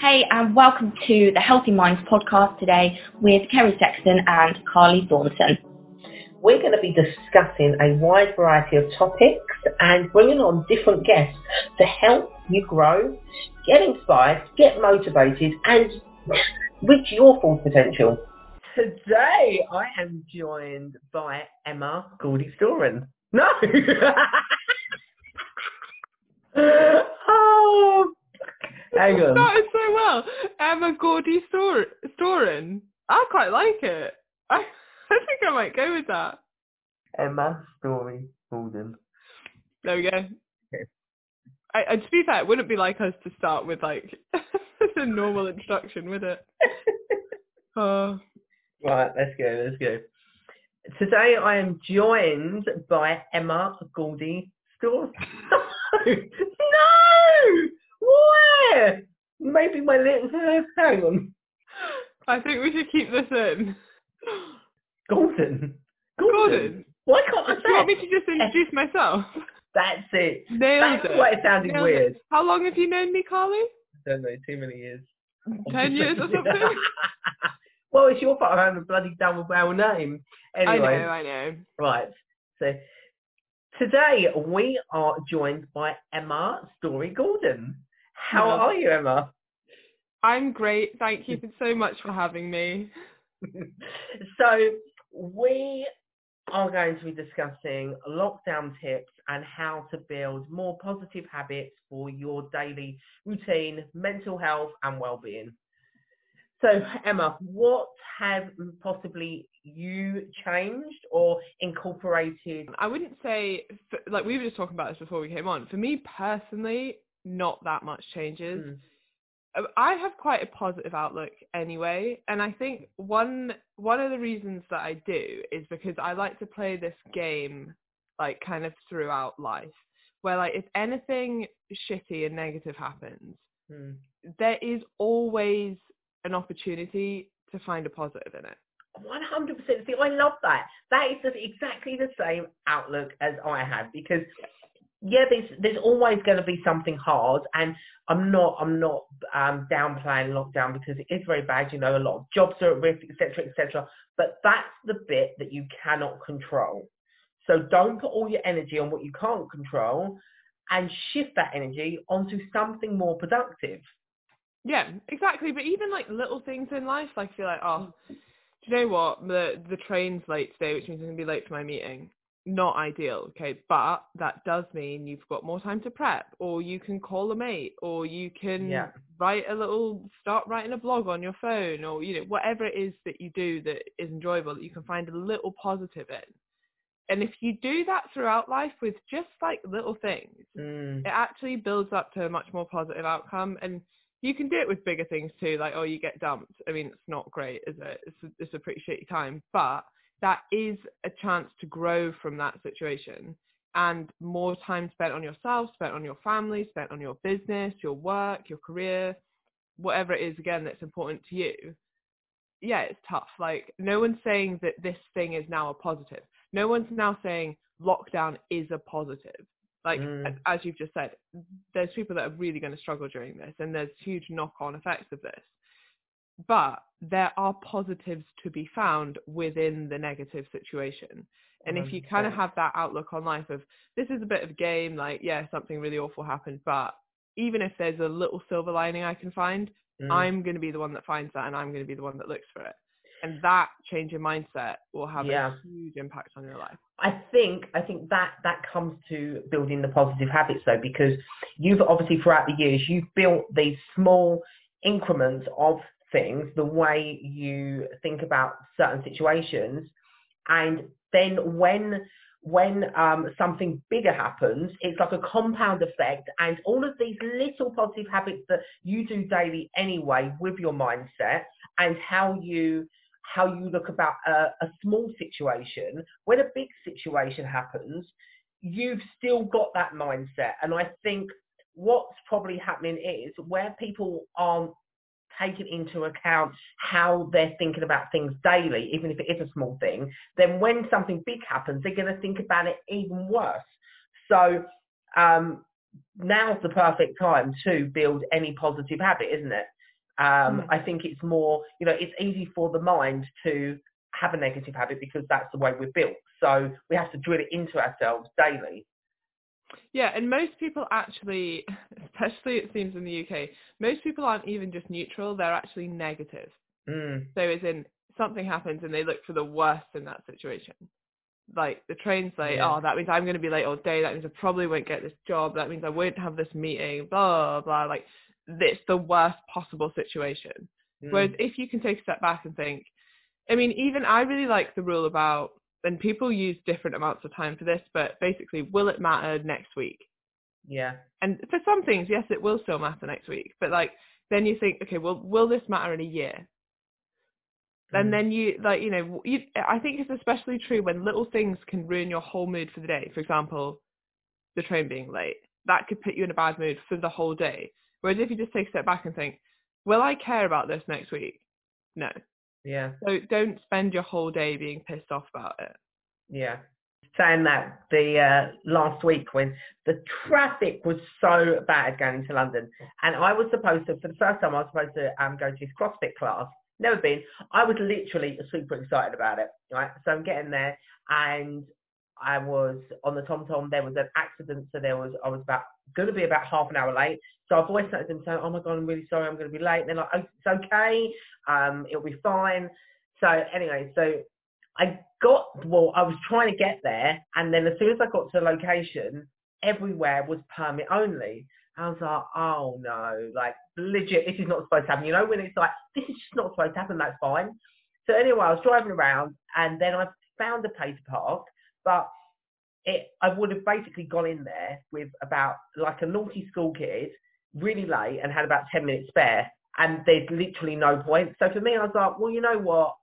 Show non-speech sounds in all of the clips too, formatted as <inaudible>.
Hey, and welcome to the Healthy Minds podcast today with Kerry Sexton and Carly Thornton. We're going to be discussing a wide variety of topics and bringing on different guests to help you grow, get inspired, get motivated, and reach your full potential. Today, I am joined by Emma Goldie Storen. No! <laughs> <laughs> oh, <laughs> hang on. started so well. Emma Gordy Stor- Storen. I quite like it. I, <laughs> I think I might go with that. Emma Story Golden. There we go. Okay. I, I, to be fair, it wouldn't be like us to start with like <laughs> a normal introduction, would it? Oh, Right, let's go, let's go. Today I am joined by Emma Goldie Story. no! Why? Maybe my lips <laughs> hang on. I think we should keep this in. Golden. Gordon, Why can't I do you want me to just introduce myself? That's it. Nailed That's it. why it sounded Nailed weird. it. How long have you known me, Carly? I don't know, too many years. <laughs> Ten years or something? <laughs> well, it's your fault I have a bloody double barrel name. Anyway, I know, I know. right. So today we are joined by Emma Storey Gordon. How are you, Emma? I'm great. Thank you <laughs> so much for having me. so we are going to be discussing lockdown tips and how to build more positive habits for your daily routine, mental health and well-being. So Emma, what have possibly you changed or incorporated? I wouldn't say, like we were just talking about this before we came on. For me personally, not that much changes. Mm, Uh, I have quite a positive outlook anyway, and I think one one of the reasons that I do is because I like to play this game like kind of throughout life, where like if anything shitty and negative happens, mm. there is always an opportunity to find a positive in it. One hundred percent. See, I love that. That is the, exactly the same outlook as I have because yeah, there's there's always going to be something hard, and I'm not I'm not um, downplaying lockdown because it is very bad. You know, a lot of jobs are at risk, etc., etc. But that's the bit that you cannot control. So don't put all your energy on what you can't control, and shift that energy onto something more productive. Yeah, exactly. But even like little things in life, like feel like, oh, do you know what? The the train's late today, which means I'm gonna be late for my meeting. Not ideal, okay, but that does mean you've got more time to prep, or you can call a mate, or you can Yeah. write a little, start writing a blog on your phone, or you know whatever it is that you do that is enjoyable that you can find a little positive in. And if you do that throughout life with just like little things, Mm. it actually builds up to a much more positive outcome and you can do it with bigger things too like oh you get dumped i mean it's not great is it it's a, it's a pretty shitty time but that is a chance to grow from that situation. And more time spent on yourself spent on your family spent on your business your work your career whatever it is again that's important to you. Yeah it's tough. Like no one's saying that this thing is now a positive. No one's now saying lockdown is a positive. Like Mm. as you've just said there's people that are really going to struggle during this and there's huge knock-on effects of this but there are positives to be found within the negative situation and if you kind of have that outlook on life of this is a bit of a game like yeah something really awful happened but even if there's a little silver lining i can find Mm. i'm going to be the one that finds that and i'm going to be the one that looks for it and that change in mindset will have Yeah. a huge impact on your life I think I think that that comes to building the positive habits though, because you've obviously throughout the years you've built these small increments of things, the way you think about certain situations, and then when when um, something bigger happens, it's like a compound effect, and all of these little positive habits that you do daily anyway with your mindset and how you how you look about a, a small situation, when a big situation happens, you've still got that mindset. And I think what's probably happening is where people aren't taking into account how they're thinking about things daily, even if it is a small thing, then when something big happens, they're going to think about it even worse. So um, now's the perfect time to build any positive habit, isn't it? Um, Mm. I think it's more, you know, it's easy for the mind to have a negative habit because that's the way we're built. So we have to drill it into ourselves daily. Yeah, and most people actually, <laughs> especially it seems in the UK, most people aren't even just neutral, they're actually negative. Mm. So as in something happens and they look for the worst in that situation. Like the train's late, Yeah. oh, that means I'm going to be late all day. That means I probably won't get this job. That means I won't have this meeting. Blah blah. Like it's the worst possible situation. Mm. Whereas if you can take a step back and think, I mean, even I really like the rule about, and people use different amounts of time for this, but basically, will it matter next week? yeah. And for some things, yes, it will still matter next week. But like, then you think, okay, well, will this matter in a year? Mm. And then you like, you know, you, I think it's especially true when little things can ruin your whole mood for the day. For example, the train being late. That could put you in a bad mood for the whole day. Whereas if you just take a step back and think, will I care about this next week? No. Yeah. So don't spend your whole day being pissed off about it. Yeah. Saying that the uh, last week when the traffic was so bad going to London, and I was supposed to, for the first time, I was supposed to um, go to this CrossFit class. Never been. I was literally super excited about it. Right. So I'm getting there, and I was on the Tom Tom. There was an accident, so there was I was about going to be about half an hour late. So I voiced noted them saying, "Oh my god, I'm really sorry, I'm going to be late." And they're like, oh, "It's okay. Um, it'll be fine." So anyway, so I got well, I was trying to get there, and then as soon as I got to the location, everywhere was permit only. I was like, oh no, like legit, this is not supposed to happen. You know, when it's like, this is just not supposed to happen, that's fine. So anyway, I was driving around, and then I found a place to park, but it, I would have basically gone in there with about like a naughty school kid, really late, and had about 10 minutes spare, and there's literally no point. So for me, I was like, well, you know what?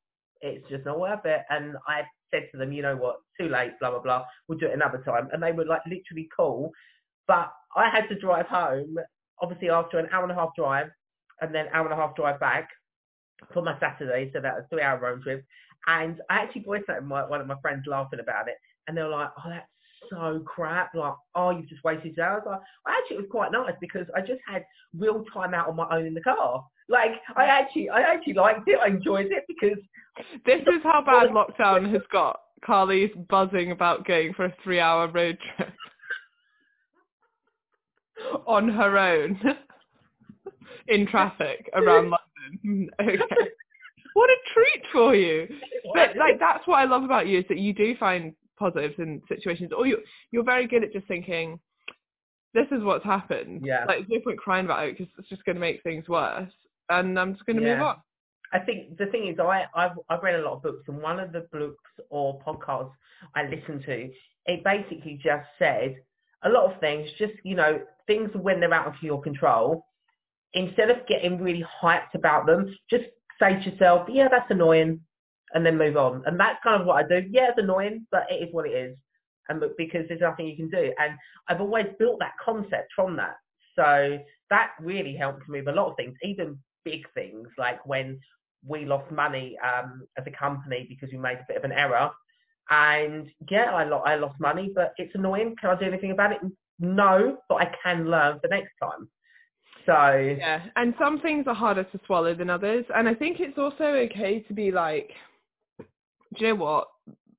It's just not worth it. And I said to them, you know what? Too late, blah, blah, blah. We'll do it another time. And they were like literally cool. But I had to drive home, obviously after an hour and a half drive, and then hour and a half drive back for my Saturday. So that was three hour road trip. And I actually voiced that to my, one of my friends laughing about it. And they were like, oh, that's so crap. Like, oh, you've just wasted hours. Like, actually, it was quite nice because I just had real time out on my own in the car. Like, I actually, I actually liked it. I enjoyed it because This is how bad lockdown <laughs> has got. Carly's buzzing about going for a three-hour road trip <laughs> on her own <laughs> in traffic around London. Okay. What a treat for you. But like that's what I love about you is that you do find positives in situations, or you you're very good at just thinking, this is what's happened. Yeah. Like there's no point crying about it because it's just going to make things worse, and I'm just going to move on. I think the thing is, I, I've, I've read a lot of books, and one of the books or podcasts I listened to, it basically just said a lot of things, just, you know, things when they're out of your control, instead of getting really hyped about them, just say to yourself, yeah, that's annoying, and then move on. And that's kind of what I do. Yeah, it's annoying, but it is what it is. And because there's nothing you can do. And I've always built that concept from that. So that really helps move a lot of things, even big things like when we lost money um, as a company because we made a bit of an error. And yeah, I, lo- I lost money, but it's annoying. Can I do anything about it? No, but I can learn for next time. So Yeah, and some things are harder to swallow than others, and I think it's also okay to be like, do you know what?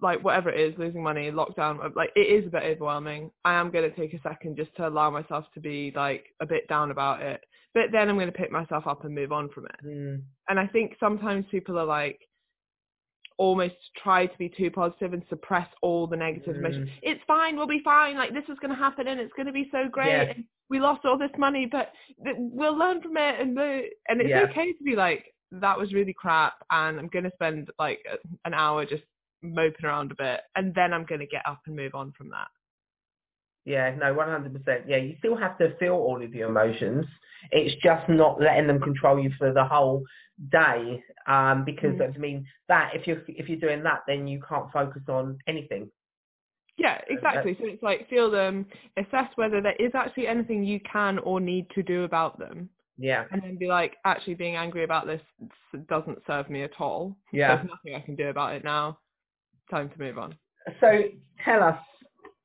Like whatever it is, losing money, lockdown, like it is a bit overwhelming. I am going to take a second just to allow myself to be like a bit down about it, but then I'm going to pick myself up and move on from it. mm, And I think sometimes people are like almost try to be too positive and suppress all the negative emotions. Mm. It's fine, we'll be fine. Like this is going to happen and it's going to be so great. Yeah. And we lost all this money, but th- we'll learn from it. And the, and it's Yeah. okay to be like that was really crap, and I'm going to spend like an hour just moping around a bit, and then I'm going to get up and move on from that. yeah, no, 100%. Yeah, you still have to feel all of your emotions. It's just not letting them control you for the whole day. Um, because Mm. I mean that if you're if you're doing that, then you can't focus on anything. Yeah, exactly. So it's like feel them, assess whether there is actually anything you can or need to do about them. Yeah, and then be like, actually being angry about this doesn't serve me at all. yeah. There's nothing I can do about it now. Time to move on. So tell us,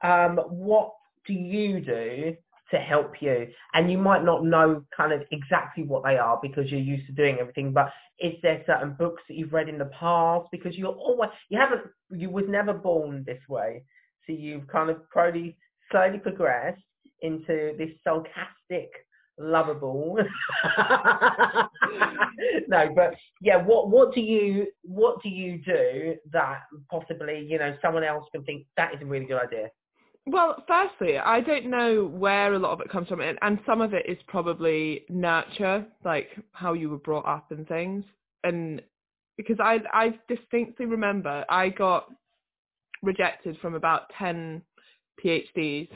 um, what do you do to help you. And you might not know kind of exactly what they are because you're used to doing everything, but is there certain books that you've read in the past? Because you're always, you haven't, you was never born this way. So you've kind of probably slowly progressed into this sarcastic, lovable. no, but yeah, what what do you what do you do that possibly you know someone else can think that is a really good idea? Well, firstly, I don't know where a lot of it comes from, and, and some of it is probably nurture, like how you were brought up and things. And because I I distinctly remember I got rejected from about ten PhDs.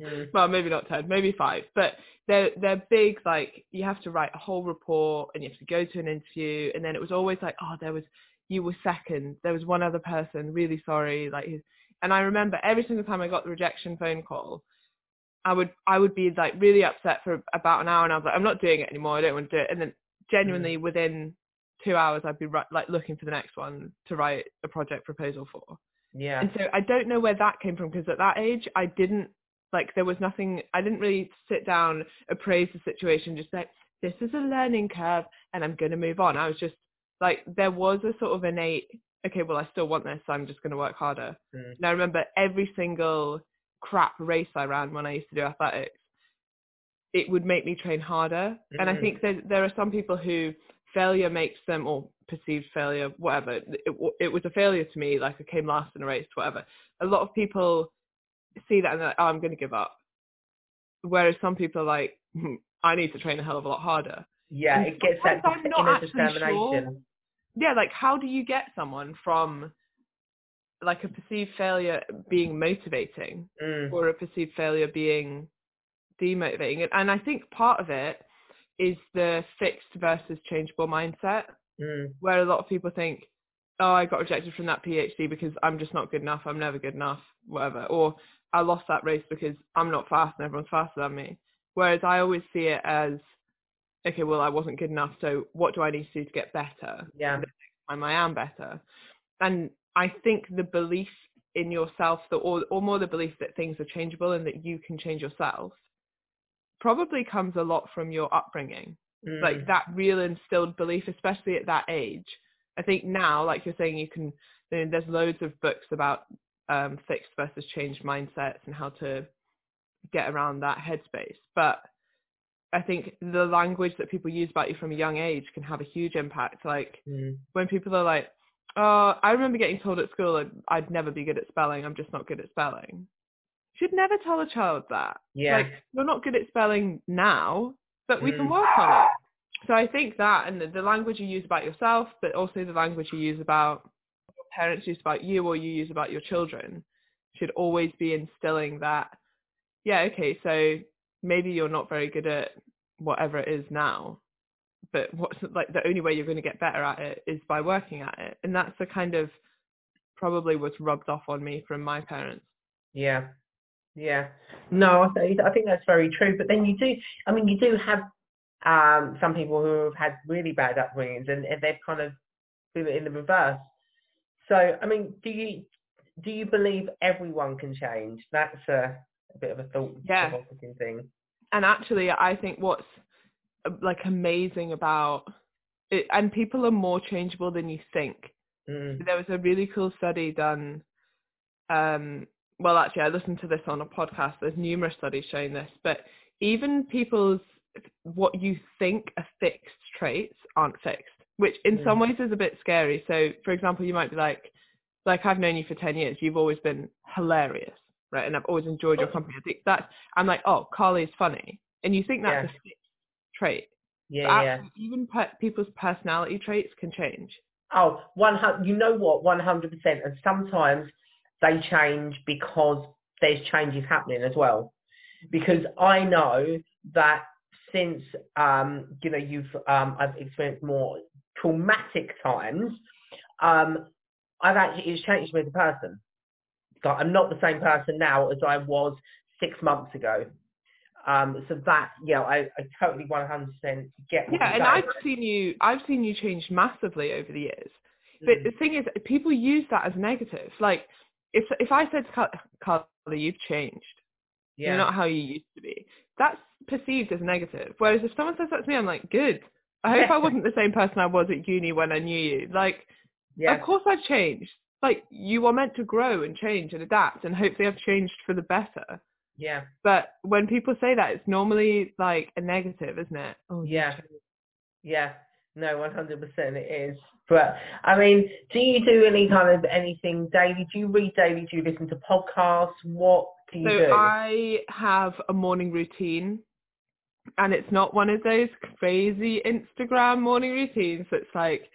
Mm. <laughs> well, maybe not ten, maybe five, but they're they're big. Like you have to write a whole report and you have to go to an interview, and then it was always like, oh, there was you were second. There was one other person. Really sorry. Like and I remember every single time I got the rejection phone call, I would I would be like really upset for about an hour, and I was like, I'm not doing it anymore. I don't want to do it. And then genuinely mm. within two hours, I'd be like looking for the next one to write a project proposal for. Yeah. And so I don't know where that came from because at that age I didn't like there was nothing. I didn't really sit down, appraise the situation, just like this is a learning curve, and I'm going to move on. I was just like there was a sort of innate okay, well, I still want this, so I'm just going to work harder. Mm. And I remember every single crap race I ran when I used to do athletics, it would make me train harder. Mm. And I mm. think there, there are some people who failure makes them, or perceived failure, whatever, it, it was a failure to me, like I came last in a race, whatever. A lot of people see that and they're like, oh, I'm going to give up. Whereas some people are like, hmm, I need to train a hell of a lot harder. Yeah, and it gets that inner determination. Sure yeah, like how do you get someone from like a perceived failure being motivating mm. or a perceived failure being demotivating? And I think part of it is the fixed versus changeable mindset, mm. where a lot of people think, oh, I got rejected from that PhD because I'm just not good enough, I'm never good enough, whatever. Or I lost that race because I'm not fast and everyone's faster than me. Whereas I always see it as okay, well, I wasn't good enough, so what do I need to do to get better? Yeah. Time I am better. And I think the belief in yourself, that, or, or more the belief that things are changeable and that you can change yourself, probably comes a lot from your upbringing. Mm. Like that real instilled belief, especially at that age. I think now, like you're saying, you can, there's loads of books about um, fixed versus changed mindsets and how to get around that headspace. But I think the language that people use about you from a young age can have a huge impact. Like mm. when people are like, "Oh, I remember getting told at school I'd, I'd never be good at spelling. I'm just not good at spelling." You should never tell a child that. Yeah. Like you're not good at spelling now, but we mm. can work on it. So I think that and the, the language you use about yourself, but also the language you use about your parents use about you or you use about your children should always be instilling that. Yeah, okay, so maybe you're not very good at whatever it is now but what's like the only way you're going to get better at it is by working at it and that's the kind of probably what's rubbed off on me from my parents yeah yeah no i, I think that's very true but then you do i mean you do have um some people who have had really bad upbringings and, and they've kind of been in the reverse so i mean do you do you believe everyone can change that's a a bit of a thought yeah. provoking thing. And actually, I think what's uh, like amazing about it, and people are more changeable than you think. Mm. There was a really cool study done. Um, well, actually, I listened to this on a podcast. There's numerous studies showing this, but even people's what you think are fixed traits aren't fixed, which in mm. some ways is a bit scary. So, for example, you might be like, like I've known you for 10 years, you've always been hilarious right? And I've always enjoyed your company. I think that's I'm like, oh, Carly's funny, and you think that's yeah. a fixed trait. Yeah, yeah. Even pe- people's personality traits can change. Oh, one hundred. You know what? One hundred percent. And sometimes they change because there's changes happening as well. Because I know that since um, you know you've um, I've experienced more traumatic times, um, I've actually it's changed me as a person. Like, I'm not the same person now as I was six months ago. Um, so that, yeah, I, I totally 100% get. yeah, and I've seen you, I've seen you change massively over the years. But mm. the thing is, people use that as negative. Like, if if I said to Carly, you've changed, Yeah. You're not how you used to be. That's perceived as negative. Whereas if someone says that to me, I'm like, good. I hope I <laughs> wasn't the same person I was at uni when I knew you. Like, yeah. of course I've changed. Like, you are meant to grow and change and adapt, and hopefully I've changed for the better. Yeah. But when people say that, it's normally like a negative, isn't it? Oh, Yeah. Yeah. No, one hundred percent it is. But I mean, do you do any kind of anything daily? Do you read daily? Do you listen to podcasts? What do you So do? I have a morning routine, and it's not one of those crazy Instagram morning routines. It's like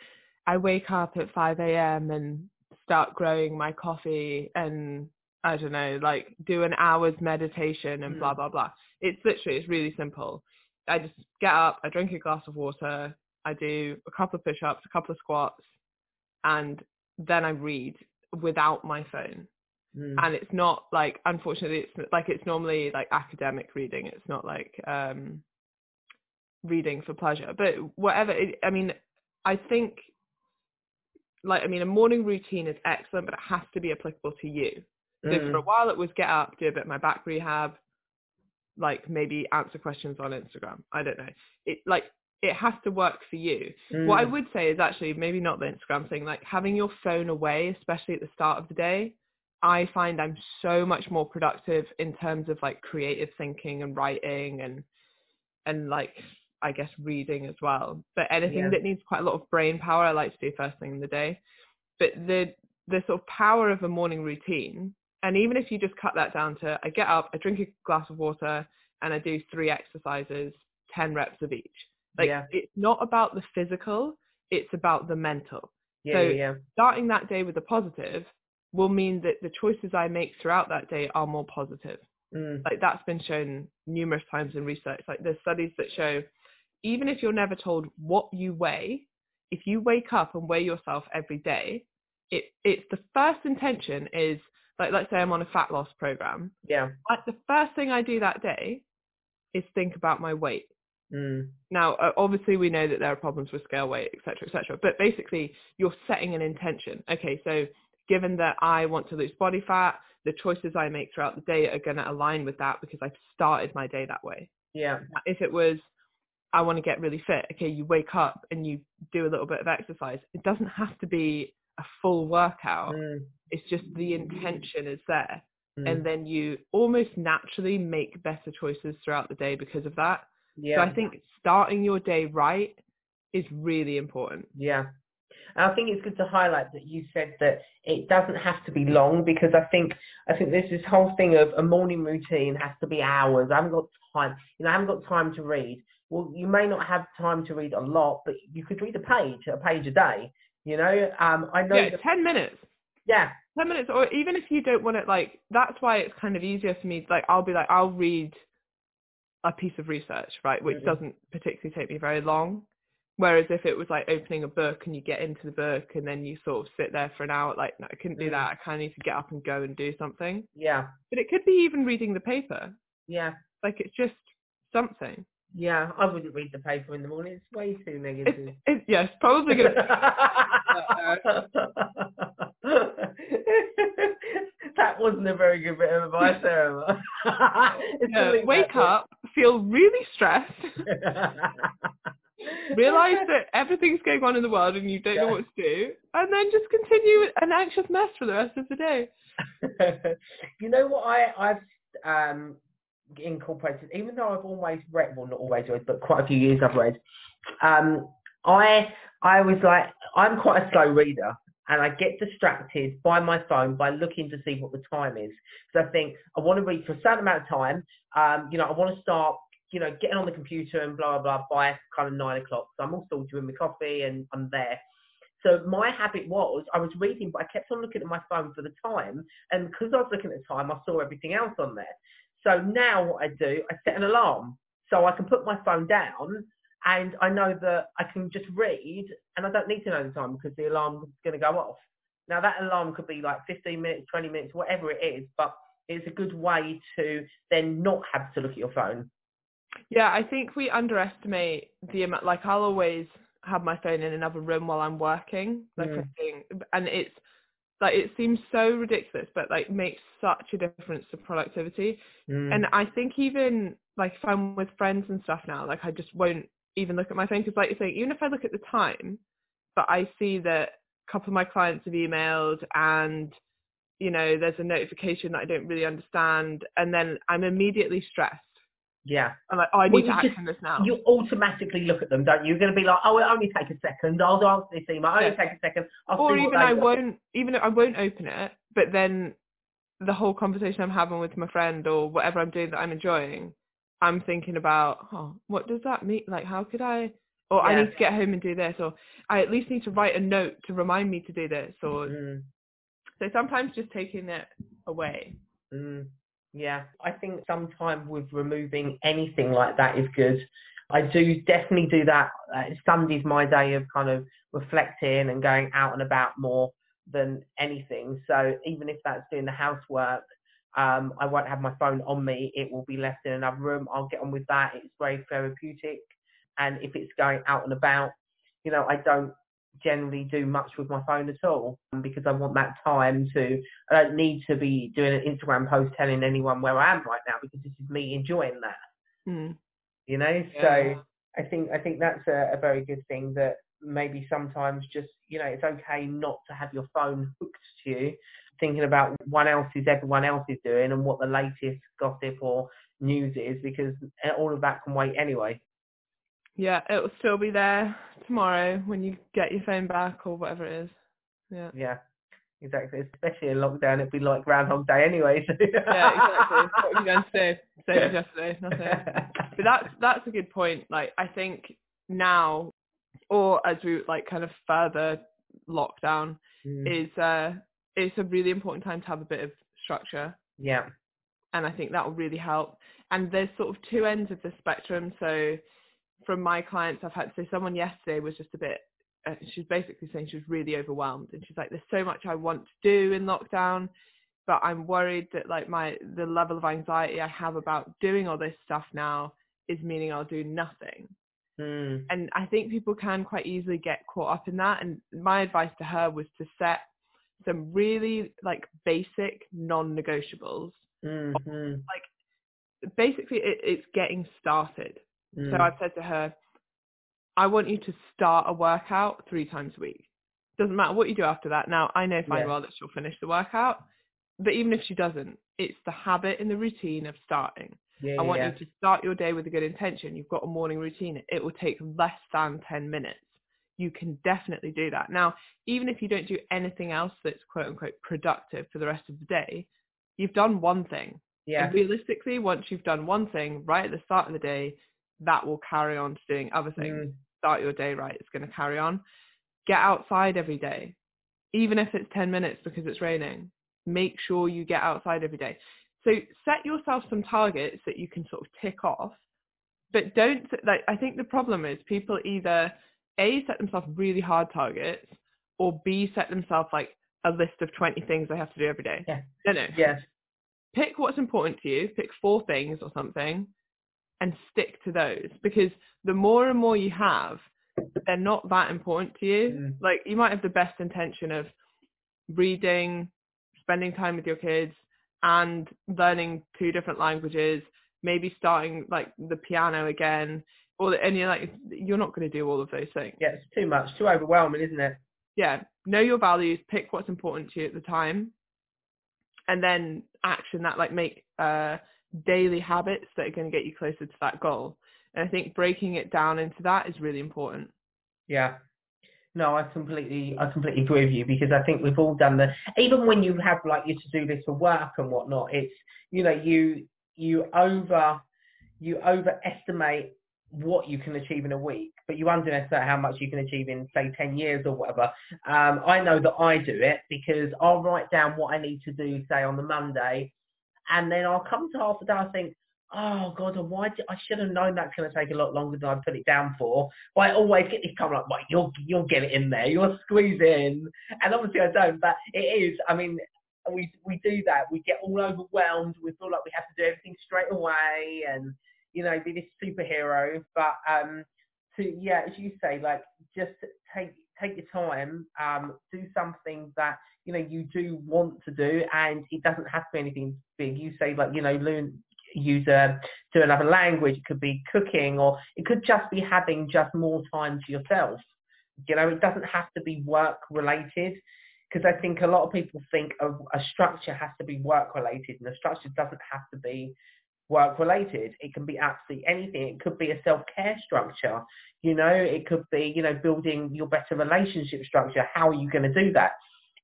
I wake up at five a.m. and start growing my coffee, and I don't know, like do an hour's meditation and Mm. blah blah blah. It's literally it's really simple. I just get up, I drink a glass of water, I do a couple of push-ups, a couple of squats, and then I read without my phone. Mm. and it's not like unfortunately it's like it's normally like academic reading. It's not like um reading for pleasure. But whatever it, i mean i think like i mean a morning routine is excellent but it has to be applicable to you. So Mm. for a while it was get up do a bit of my back rehab like maybe answer questions on instagram. I don't know. It like it has to work for you what I Mm. would say is actually maybe not the Instagram thing, like having your phone away, especially at the start of the day. I find I'm so much more productive in terms of like creative thinking and writing and and like I guess reading as well. But anything Yeah. that needs quite a lot of brain power, I like to do first thing in the day. But the the sort of power of a morning routine, and even if you just cut that down to I get up, I drink a glass of water, and I do three exercises, ten reps of each. Like yeah. it's not about the physical, it's about the mental. Yeah. so- yeah. Starting that day with a positive will mean that the choices I make throughout that day are more positive. Mm. Like that's been shown numerous times in research. Like there's studies that show even if you're never told what you weigh, if you wake up and weigh yourself every day, it it's the first intention is like let's say I'm on a fat loss program. Yeah. Like the first thing I do that day is think about my weight. Mm. Now, uh, obviously, we know that there are problems with scale weight, et cetera, et cetera. But basically, you're setting an intention. Okay, so given that I want to lose body fat, the choices I make throughout the day are going to align with that because I've started my day that way. Yeah. If it was, I want to get really fit, okay, you wake up and you do a little bit of exercise. It doesn't have to be a full workout. Mm. It's just the intention is there. Mm. And then you almost naturally make better choices throughout the day because of that. Yeah. So I think starting your day right is really important. Yeah. And I think it's good to highlight that you said that it doesn't have to be long because I think I think there's this whole thing of a morning routine has to be hours. I haven't got time. You know, I haven't got time to read. Well, you may not have time to read a lot, but you could read a page, a page a day. You know, um, I know. Yeah, that, 10 minutes. yeah, 10 minutes, or even if you don't want it, like, that's why it's kind of easier for me. Like, I'll be like, I'll read a piece of research, right, which Mhm. doesn't particularly take me very long. Whereas if it was like opening a book and you get into the book and then you sort of sit there for an hour, like, no, I couldn't do Mm. that. I kind of need to get up and go and do something. yeah, But it could be even reading the paper. yeah, Like, it's just something. yeah. I wouldn't read the paper in the morning. It's way too negative. it's, yeah, it's probably going <laughs> to that wasn't a very good bit of advice. <laughs> It's Yeah, wake up, feel really stressed, <laughs> realize that everything's going on in the world and you don't know what to do, and then just continue an anxious mess for the rest of the day. <laughs> you know what I I've um incorporated, even though I've always read, well not always read, but quite a few years I've read. Um, I I was like I'm quite a slow reader. And I get distracted by my phone by looking to see what the time is. So I think I want to read for a certain amount of time. Um, you know, I want to start, you know, getting on the computer and blah blah blah by kind of nine o'clock. So I'm also doing my coffee and I'm there. So my habit was I was reading, but I kept on looking at my phone for the time, and because I was looking at the time, I saw everything else on there. So now what I do, I set an alarm so I can put my phone down, and I know that I can just read, and I don't need to know the time because the alarm is going to go off. Now that alarm could be like 15 minutes, 20 minutes, whatever it is, but it's a good way to then not have to look at your phone. Yeah, I think we underestimate the amount. Like I'll always have my phone in another room while I'm working, like Mm. I'm doing, and it's like it seems so ridiculous, but like makes such a difference to productivity. Mm. And I think even like if I'm with friends and stuff now, like I just won't even look at my phone because like you say, even if I look at the time, but I see that a couple of my clients have emailed and you know there's a notification that I don't really understand, and then I'm immediately stressed. Yeah. I'm like, oh, I Well, need to you just- action this now. You automatically look at them, don't you? You're going to be like, oh, it'll only take a second. I'll answer this email. It'll only Yeah. take a second. I'll or even I got." won't even I won't open it, but then the whole conversation I'm having with my friend or whatever I'm doing that I'm enjoying, I'm thinking about, oh, what does that mean? Like, how could I? Or I need to get home and do this, or I at least need to write a note to remind me to do this, or Mm. so sometimes just taking it away. Mm, yeah, I think sometimes with removing anything like that is good. I do definitely do that. Uh, Sunday's my day of kind of reflecting and going out and about more than anything. So even if that's doing the housework, um, I won't have my phone on me. It will be left in another room. I'll get on with that. It's very therapeutic. And if it's going out and about, you know, I don't generally do much with my phone at all um, because I want that time to I don't need to be doing an Instagram post telling anyone where I am right now because this is me enjoying that. Mm. You know, Yeah. so I think I think that's a, a very good thing that maybe sometimes just you know it's okay not to have your phone hooked to you, thinking about what else is everyone else is doing and what the latest gossip or news is because all of that can wait anyway. Yeah, it will still be there tomorrow when you get your phone back or whatever it is. Yeah. Yeah, exactly. Especially in lockdown, it'd be like Groundhog Day anyway. So. <laughs> Yeah, exactly. what have you done today? Same as yesterday, nothing. <laughs> but that's that's a good point. Like I think now, or as we like kind of further lockdown, Mm, is uh it's a really important time to have a bit of structure, yeah. and I think that will really help. And there's sort of two ends of the spectrum. So from my clients, I've had so someone yesterday was just a bit. Uh, she's basically saying she was really overwhelmed, and she's like, "There's so much I want to do in lockdown." But I'm worried that like my the level of anxiety I have about doing all this stuff now is meaning I'll do nothing. Mm, and I think people can quite easily get caught up in that. And my advice to her was to set some really like basic non-negotiables. mm, mm, Basically, it, it's getting started. mm. So I've said to her, I want you to start a workout three times a week. Doesn't matter what you do after that. Now I know fine Yeah. well that she'll finish the workout, but even if she doesn't, it's the habit and the routine of starting. yeah, I want yeah. you to start your day with a good intention. You've got a morning routine. It will take less than 10 minutes. You can definitely do that. Now, even if you don't do anything else that's quote unquote productive for the rest of the day, you've done one thing. yeah. And realistically, once you've done one thing right at the start of the day, that will carry on to doing other things. Mm, Start your day right. It's going to carry on. Get outside every day, even if it's 10 minutes because it's raining. Make sure you get outside every day. So set yourself some targets that you can sort of tick off, but don't like. I think the problem is people either a set themselves really hard targets, or b set themselves like a list of 20 things they have to do every day. Yeah. No, no. Yes. Pick what's important to you. Pick four things or something, and stick to those because the more and more you have, they're not that important to you. Mm. Like you might have the best intention of reading, spending time with your kids, and learning two different languages. Maybe starting like the piano again, or and you're like you're not going to do all of those things. Yeah, it's too much, too overwhelming, isn't it? Yeah, know your values. Pick what's important to you at the time, and then action that. Like make uh, daily habits that are going to get you closer to that goal. And I think breaking it down into that is really important. Yeah. No, I completely, I completely agree with you because I think we've all done the. Even when you have like your to-do list for work and whatnot, it's you know you you over you overestimate what you can achieve in a week, but you underestimate how much you can achieve in say ten years or whatever. Um, I know that I do it because I'll write down what I need to do, say on the Monday, and then I'll come to half the day. I think, oh god, why did, I should have known that's going to take a lot longer than I put it down for. But I always get this comment like, well, you'll you'll get it in there, you'll squeeze in, and obviously I don't. But it is, I mean, we we do that. We get all overwhelmed. We feel like we have to do everything straight away, and you know, be this superhero. But um, to yeah, as you say, like just take take your time, um, do something that you know you do want to do, and it doesn't have to be anything big. You say like you know learn use a do another language. It could be cooking, or it could just be having just more time to yourself. You know, it doesn't have to be work related because I think a lot of people think of a structure has to be work related, and a structure doesn't have to be work related. It can be absolutely anything. It could be a self care structure. You know, it could be you know building your better relationship structure. How are you going to do that?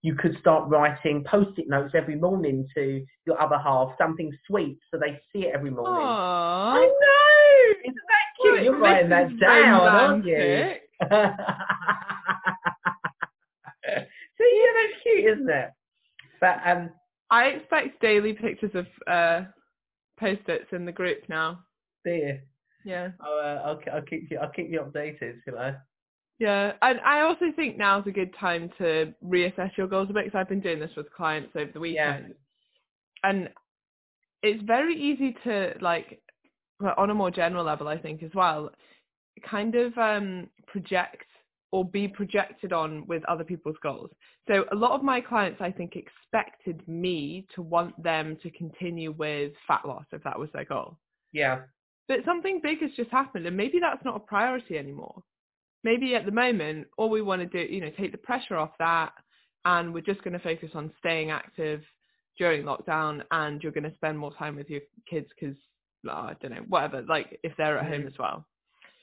You could start writing post-it notes every morning to your other half, something sweet, so they see it every morning. Aww. I know, isn't that cute? Well, You're writing that down, aren't you? <laughs> See, yeah, that's cute, isn't it? But um, I expect daily pictures of uh, post-its in the group now. Do you? Yeah. I'll, uh, I'll, I'll keep you, I'll keep you updated, you know. Yeah, and I also think now's a good time to reassess your goals a bit because I've been doing this with clients over the Yeah. weekend, and it's very easy to like, on a more general level, I think as well, kind of um, project or be projected on with other people's goals. So a lot of my clients, I think, expected me to want them to continue with fat loss if that was their goal. Yeah, But something big has just happened, and maybe that's not a priority anymore. Maybe at the moment, all we want to do, you know, take the pressure off that, and we're just going to focus on staying active during lockdown, and you're going to spend more time with your kids because, I don't know, whatever, like if they're at home Mhm. as well.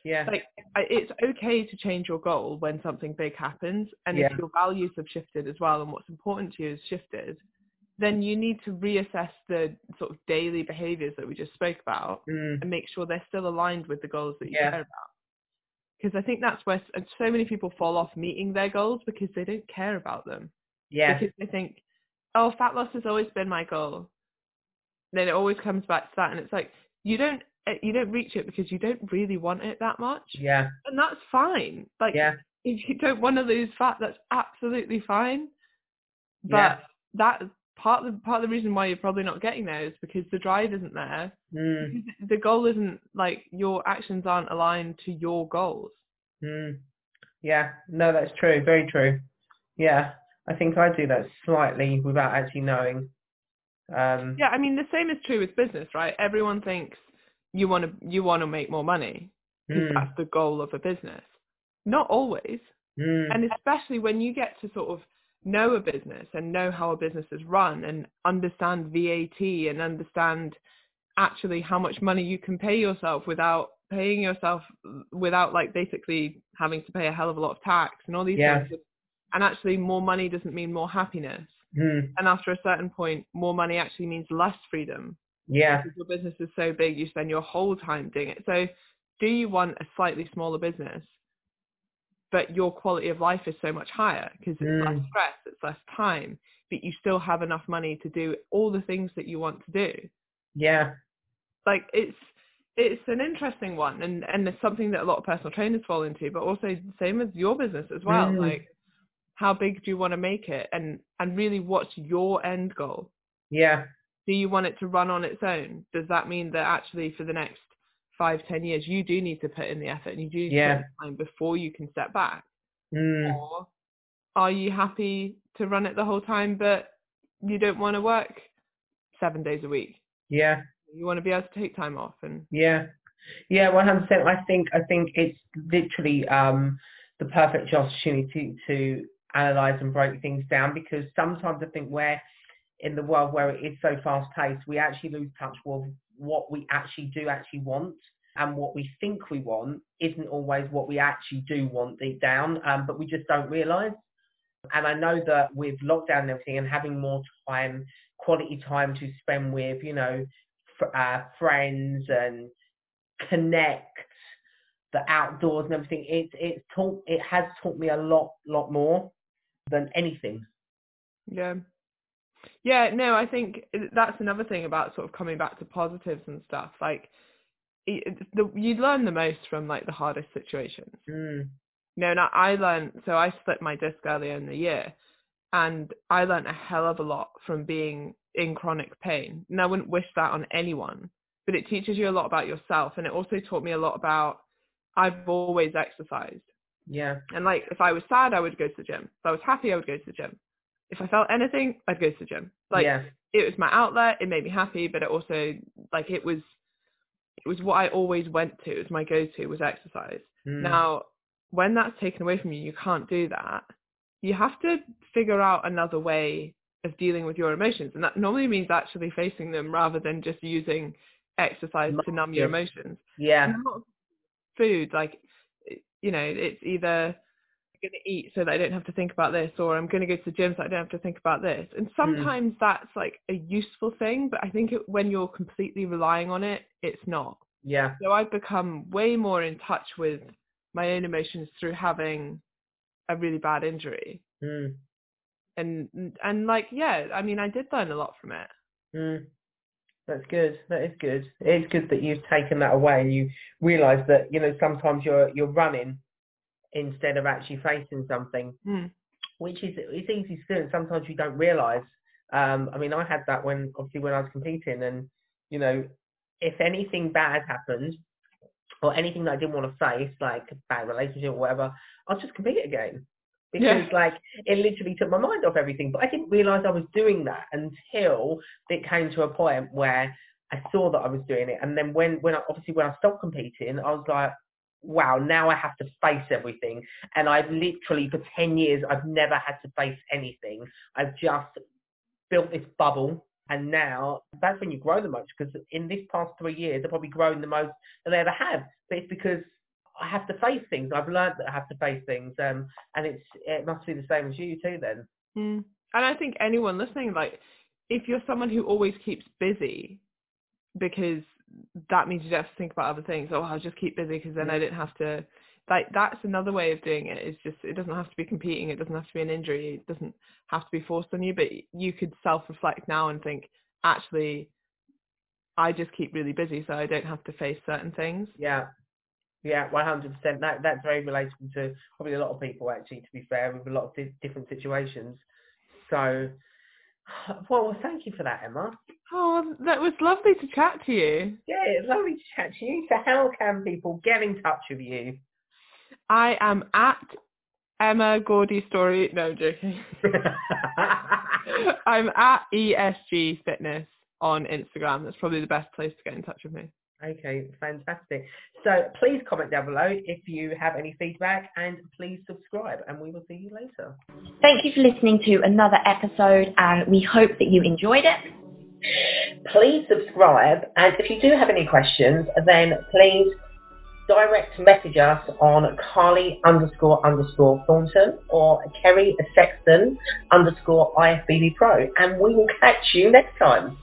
Yeah, Like, it's okay to change your goal when something big happens, and Yeah. if your values have shifted as well, and what's important to you has shifted, then you need to reassess the sort of daily behaviors that we just spoke about mm, and make sure they're still aligned with the goals that you Yeah. care about. Because I think that's where so many people fall off meeting their goals because they don't care about them. yeah, Because they think, oh, fat loss has always been my goal. Then it always comes back to that, and it's like you don't you don't reach it because you don't really want it that much, yeah, and that's fine. Like yeah, if you don't want to lose fat, that's absolutely fine. But Yeah. that part of the, part of the reason why you're probably not getting there is because the drive isn't there mm, the goal isn't like your actions aren't aligned to your goals. mm, yeah. No, that's true. Very true. Yeah, I think I do that slightly without actually knowing. Um, Yeah, I mean the same is true with business, right? Everyone thinks you want to you want to make more money mm, that's the goal of a business. Not always, mm, and especially when you get to sort of know a business and know how a business is run and understand VAT and understand actually how much money you can pay yourself without paying yourself without like basically having to pay a hell of a lot of tax and all these Yeah. things. And actually more money doesn't mean more happiness. mm, And after a certain point, more money actually means less freedom. Yeah, Because your business is so big, you spend your whole time doing it. So do you want a slightly smaller business, but your quality of life is so much higher because it's less Mm. stress, it's less time, but you still have enough money to do all the things that you want to do? yeah, like it's it's an interesting one and and it's something that a lot of personal trainers fall into but also the same as your business as well Mm. like how big do you want to make it and and really what's your end goal yeah, do you want it to run on its own does that mean that actually for the next five ten years you do need to put in the effort and you do need to Yeah. time before you can step back mm, or are you happy to run it the whole time but you don't want to work seven days a week yeah. you want to be able to take time off and Yeah, yeah, one hundred percent. I think I think it's literally um, the perfect opportunity to analyze and break things down because sometimes I think where in the world where it is so fast paced, we actually lose touch with what we actually do actually want. And what we think we want isn't always what we actually do want deep down, um, but we just don't realise. And I know that with lockdown and everything and having more time, quality time to spend with, you know, uh, friends and connect the outdoors and everything it it's taught it has taught me a lot lot more than anything Yeah. Yeah, no, I think that's another thing about sort of coming back to positives and stuff. Like, the, you learn the most from like the hardest situations. mm, No, and I learned, so I split my disc earlier in the year and I learned a hell of a lot from being in chronic pain. And I wouldn't wish that on anyone, but it teaches you a lot about yourself. And it also taught me a lot about I've always exercised. Yeah. And like if I was sad, I would go to the gym. If I was happy, I would go to the gym. If I felt anything, I'd go to the gym. Like yeah. it was my outlet. It made me happy, but it also like it was it was what I always went to. It was my go-to was exercise. Mm. Now, when that's taken away from you, you can't do that. You have to figure out another way of dealing with your emotions, and that normally means actually facing them rather than just using exercise to numb your emotions. Yeah. Food, like you know, it's either going to eat so that I don't have to think about this, or I'm going to go to the gym so I don't have to think about this. And Mm. sometimes that's like a useful thing, but I think it, when you're completely relying on it, it's not. Yeah. So I've become way more in touch with my own emotions through having a really bad injury. Mm. And and like yeah, I mean I did learn a lot from it. Mm. That's good. That is good. It is good that you've taken that away and you realise that you know sometimes you're you're running instead of actually facing something, Mm. which is it's easy to do. And sometimes you don't realise. Um, I mean, I had that when obviously when I was competing, and you know, if anything bad happened or anything that I didn't want to face, like a bad relationship or whatever, I'll just compete again. Because Yeah. like it literally took my mind off everything. But I didn't realise I was doing that until it came to a point where I saw that I was doing it. And then when when I, obviously when I stopped competing, I was like, wow, now I have to face everything. And I've literally for ten years I've never had to face anything. I've just built this bubble. And now that's when you grow the most because in this past three years I've probably grown the most that I ever have. But it's because I have to face things. I've learned that I have to face things, um, and it's it must be the same as you too. Then, Mm. And I think anyone listening, like, if you're someone who always keeps busy, because that means you don't have to think about other things. Oh, I'll just keep busy because then I don't have to. Like, that's another way of doing it. it. Is just it doesn't have to be competing. It doesn't have to be an injury. It doesn't have to be forced on you. But you could self-reflect now and think, actually, I just keep really busy, so I don't have to face certain things. yeah, yeah, one hundred percent. That that's very relatable to probably a lot of people. Actually, to be fair, with a lot of di- different situations. So, <sighs> well, thank you for that, Emma. Oh, that was lovely to chat to you. Yeah, it's lovely to chat to you. So, how can people get in touch with you? I am at Emma Gordy Story. No, I'm joking. <laughs> I'm at ESG Fitness on Instagram. That's probably the best place to get in touch with me. Okay, fantastic. So please comment down below if you have any feedback and please subscribe and we will see you later. Thank you for listening to another episode and we hope that you enjoyed it. Please subscribe and if you do have any questions then please direct message us on Carly underscore underscore Thornton or Kerry Sexton underscore IFBB Pro and we will catch you next time.